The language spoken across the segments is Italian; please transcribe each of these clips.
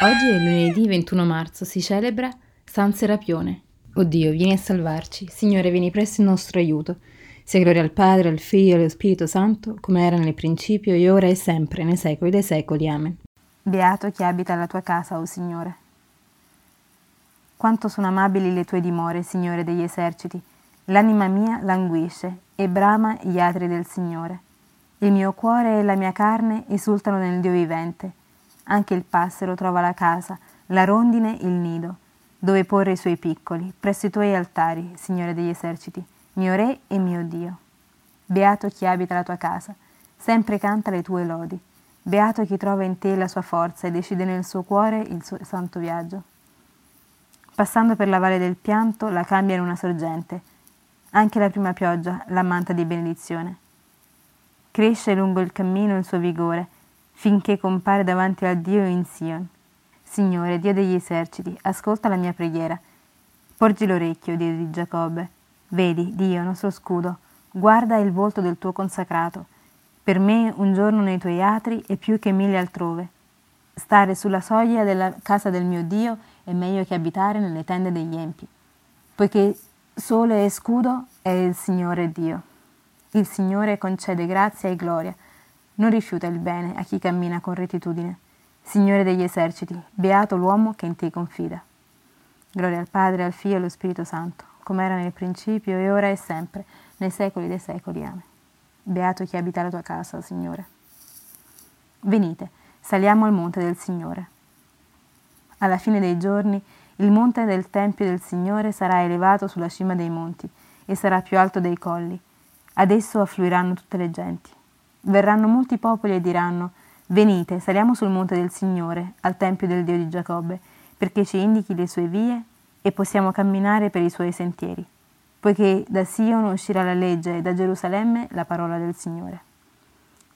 Oggi è lunedì 21 marzo, si celebra San Serapione. O Dio, vieni a salvarci. Signore, vieni presto in nostro aiuto. Sia gloria al Padre, al Figlio e allo Spirito Santo, come era nel principio, e ora e sempre, nei secoli dei secoli. Amen. Beato chi abita alla tua casa, o Signore. Quanto sono amabili le tue dimore, Signore degli eserciti. L'anima mia languisce e brama gli atri del Signore. Il mio cuore e la mia carne esultano nel Dio vivente anche il passero trova la casa, la rondine il nido, dove porre i suoi piccoli, presso i tuoi altari, Signore degli eserciti, mio Re e mio Dio. Beato chi abita la tua casa, sempre canta le tue lodi. Beato chi trova in te la sua forza e decide nel suo cuore il suo santo viaggio. Passando per la valle del pianto, la cambia in una sorgente. Anche la prima pioggia la manta di benedizione. Cresce lungo il cammino il suo vigore, finché compare davanti a Dio in Sion. Signore, Dio degli eserciti, ascolta la mia preghiera. Porgi l'orecchio, Dio di Giacobbe. Vedi, Dio, nostro scudo, guarda il volto del tuo consacrato. Per me un giorno nei tuoi atri è più che mille altrove. Stare sulla soglia della casa del mio Dio è meglio che abitare nelle tende degli empi, poiché sole e scudo è il Signore Dio. Il Signore concede grazia e gloria non rifiuta il bene a chi cammina con rettitudine. Signore degli eserciti, beato l'uomo che in te confida. Gloria al Padre, al Figlio e allo Spirito Santo, come era nel principio e ora e sempre, nei secoli dei secoli. Amen. Beato chi abita la tua casa, Signore. Venite, saliamo al monte del Signore. Alla fine dei giorni, il monte del Tempio del Signore sarà elevato sulla cima dei monti e sarà più alto dei colli. Ad esso affluiranno tutte le genti. Verranno molti popoli e diranno Venite, saliamo sul monte del Signore, al Tempio del Dio di Giacobbe, perché ci indichi le sue vie e possiamo camminare per i suoi sentieri, poiché da Sion uscirà la legge e da Gerusalemme la parola del Signore.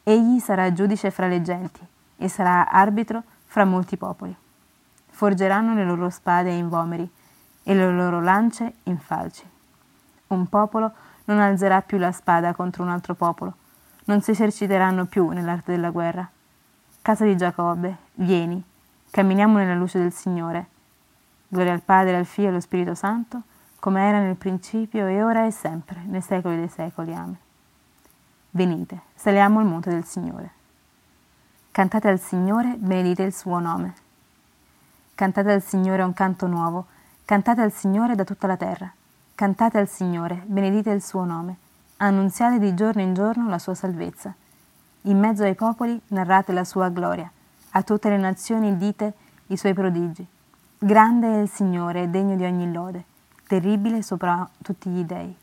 Egli sarà giudice fra le genti e sarà arbitro fra molti popoli. Forgeranno le loro spade in vomeri e le loro lance in falci. Un popolo non alzerà più la spada contro un altro popolo, non si eserciteranno più nell'arte della guerra. Casa di Giacobbe, vieni, camminiamo nella luce del Signore. Gloria al Padre, al Figlio e allo Spirito Santo, come era nel principio e ora e sempre, nei secoli dei secoli. Amen. Venite, saliamo al monte del Signore. Cantate al Signore, benedite il suo nome. Cantate al Signore un canto nuovo, cantate al Signore da tutta la terra. Cantate al Signore, benedite il suo nome annunziate di giorno in giorno la sua salvezza. In mezzo ai popoli narrate la sua gloria, a tutte le nazioni dite i suoi prodigi. Grande è il Signore degno di ogni lode, terribile sopra tutti gli dei.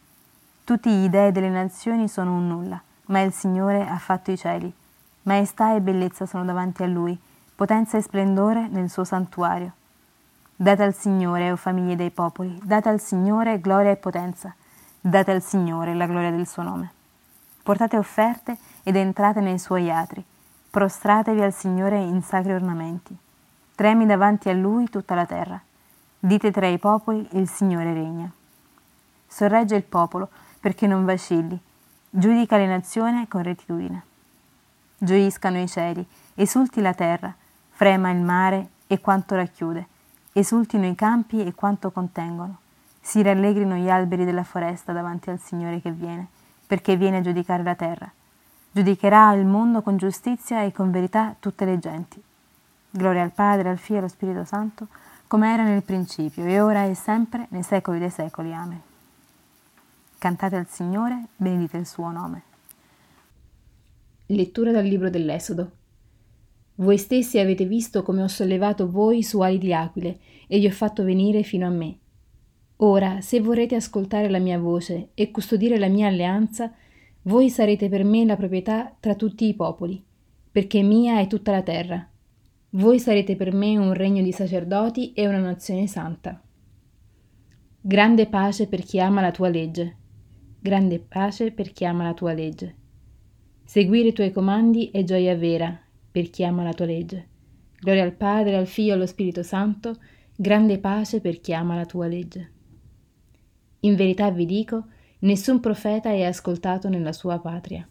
Tutti gli dei delle nazioni sono un nulla, ma il Signore ha fatto i cieli. Maestà e bellezza sono davanti a Lui, potenza e splendore nel suo santuario. Date al Signore, o famiglie dei popoli, date al Signore gloria e potenza Date al Signore la gloria del suo nome. Portate offerte ed entrate nei suoi atri. Prostratevi al Signore in sacri ornamenti. Tremi davanti a Lui tutta la terra. Dite tra i popoli, il Signore regna. Sorregge il popolo perché non vacilli. Giudica le nazioni con rettitudine. Gioiscano i cieli, esulti la terra, frema il mare e quanto racchiude, esultino i campi e quanto contengono si rallegrino gli alberi della foresta davanti al Signore che viene, perché viene a giudicare la terra. Giudicherà il mondo con giustizia e con verità tutte le genti. Gloria al Padre, al Figlio e allo Spirito Santo, come era nel principio, e ora e sempre, nei secoli dei secoli. Amen. Cantate al Signore, benedite il suo nome. Lettura dal libro dell'Esodo. Voi stessi avete visto come ho sollevato voi su ali di aquile e vi ho fatto venire fino a me. Ora, se vorrete ascoltare la mia voce e custodire la mia alleanza, voi sarete per me la proprietà tra tutti i popoli, perché mia è tutta la terra. Voi sarete per me un regno di sacerdoti e una nazione santa. Grande pace per chi ama la tua legge. Grande pace per chi ama la tua legge. Seguire i tuoi comandi è gioia vera per chi ama la tua legge. Gloria al Padre, al Figlio e allo Spirito Santo. Grande pace per chi ama la tua legge. In verità vi dico, nessun profeta è ascoltato nella sua patria.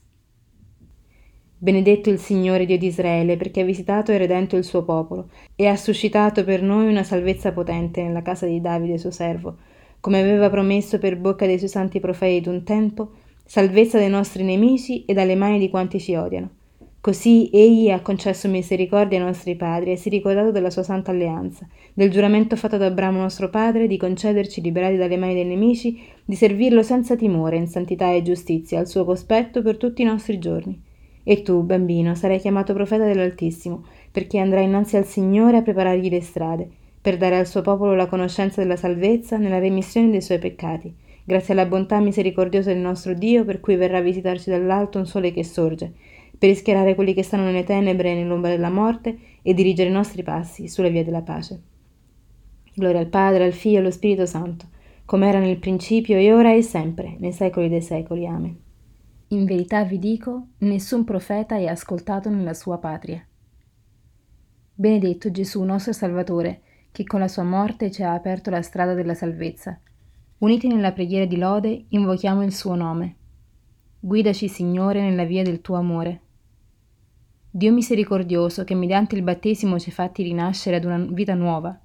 Benedetto il Signore Dio di Israele, perché ha visitato e redento il suo popolo, e ha suscitato per noi una salvezza potente nella casa di Davide suo servo, come aveva promesso per bocca dei suoi santi profeti d'un tempo, salvezza dai nostri nemici e dalle mani di quanti ci odiano. Così egli ha concesso misericordia ai nostri padri e si è ricordato della sua santa alleanza, del giuramento fatto ad Abramo nostro padre di concederci, liberati dalle mani dei nemici, di servirlo senza timore, in santità e giustizia, al suo cospetto per tutti i nostri giorni. E tu, bambino, sarai chiamato profeta dell'Altissimo, perché andrai innanzi al Signore a preparargli le strade, per dare al suo popolo la conoscenza della salvezza nella remissione dei suoi peccati, grazie alla bontà misericordiosa del nostro Dio, per cui verrà a visitarci dall'alto un sole che sorge, per rischiarare quelli che stanno nelle tenebre e nell'ombra della morte e dirigere i nostri passi sulle vie della pace. Gloria al Padre, al Figlio e allo Spirito Santo, come era nel principio e ora e sempre, nei secoli dei secoli. Amen. In verità vi dico, nessun profeta è ascoltato nella sua patria. Benedetto Gesù nostro Salvatore, che con la sua morte ci ha aperto la strada della salvezza. Uniti nella preghiera di lode, invochiamo il suo nome. Guidaci, Signore, nella via del tuo amore. Dio misericordioso, che mediante il battesimo ci ha fatti rinascere ad una vita nuova,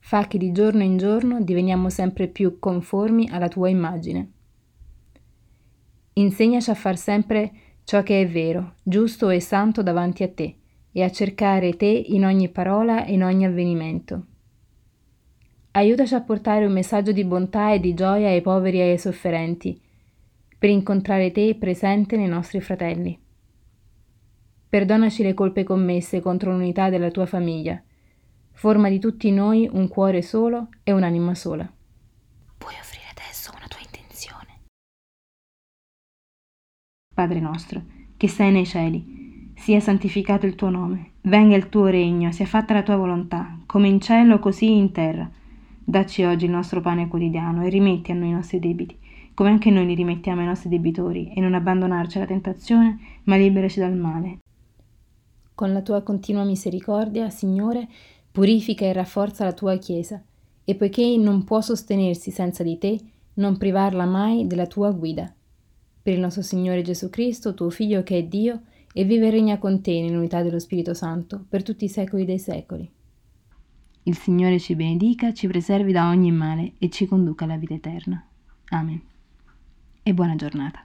fa che di giorno in giorno diveniamo sempre più conformi alla tua immagine. Insegnaci a far sempre ciò che è vero, giusto e santo davanti a te, e a cercare te in ogni parola e in ogni avvenimento. Aiutaci a portare un messaggio di bontà e di gioia ai poveri e ai sofferenti, per incontrare te presente nei nostri fratelli. Perdonaci le colpe commesse contro l'unità della tua famiglia. Forma di tutti noi un cuore solo e un'anima sola. Puoi offrire adesso una tua intenzione. Padre nostro, che sei nei cieli, sia santificato il tuo nome, venga il tuo regno, sia fatta la tua volontà, come in cielo così in terra. Dacci oggi il nostro pane quotidiano e rimetti a noi i nostri debiti, come anche noi li rimettiamo ai nostri debitori, e non abbandonarci alla tentazione, ma liberaci dal male. Con la tua continua misericordia, Signore, purifica e rafforza la tua Chiesa, e poiché non può sostenersi senza di te, non privarla mai della tua guida per il nostro Signore Gesù Cristo, tuo Figlio che è Dio, e vive e regna con te nell'unità dello Spirito Santo, per tutti i secoli dei secoli. Il Signore ci benedica, ci preservi da ogni male e ci conduca alla vita eterna. Amen. E buona giornata.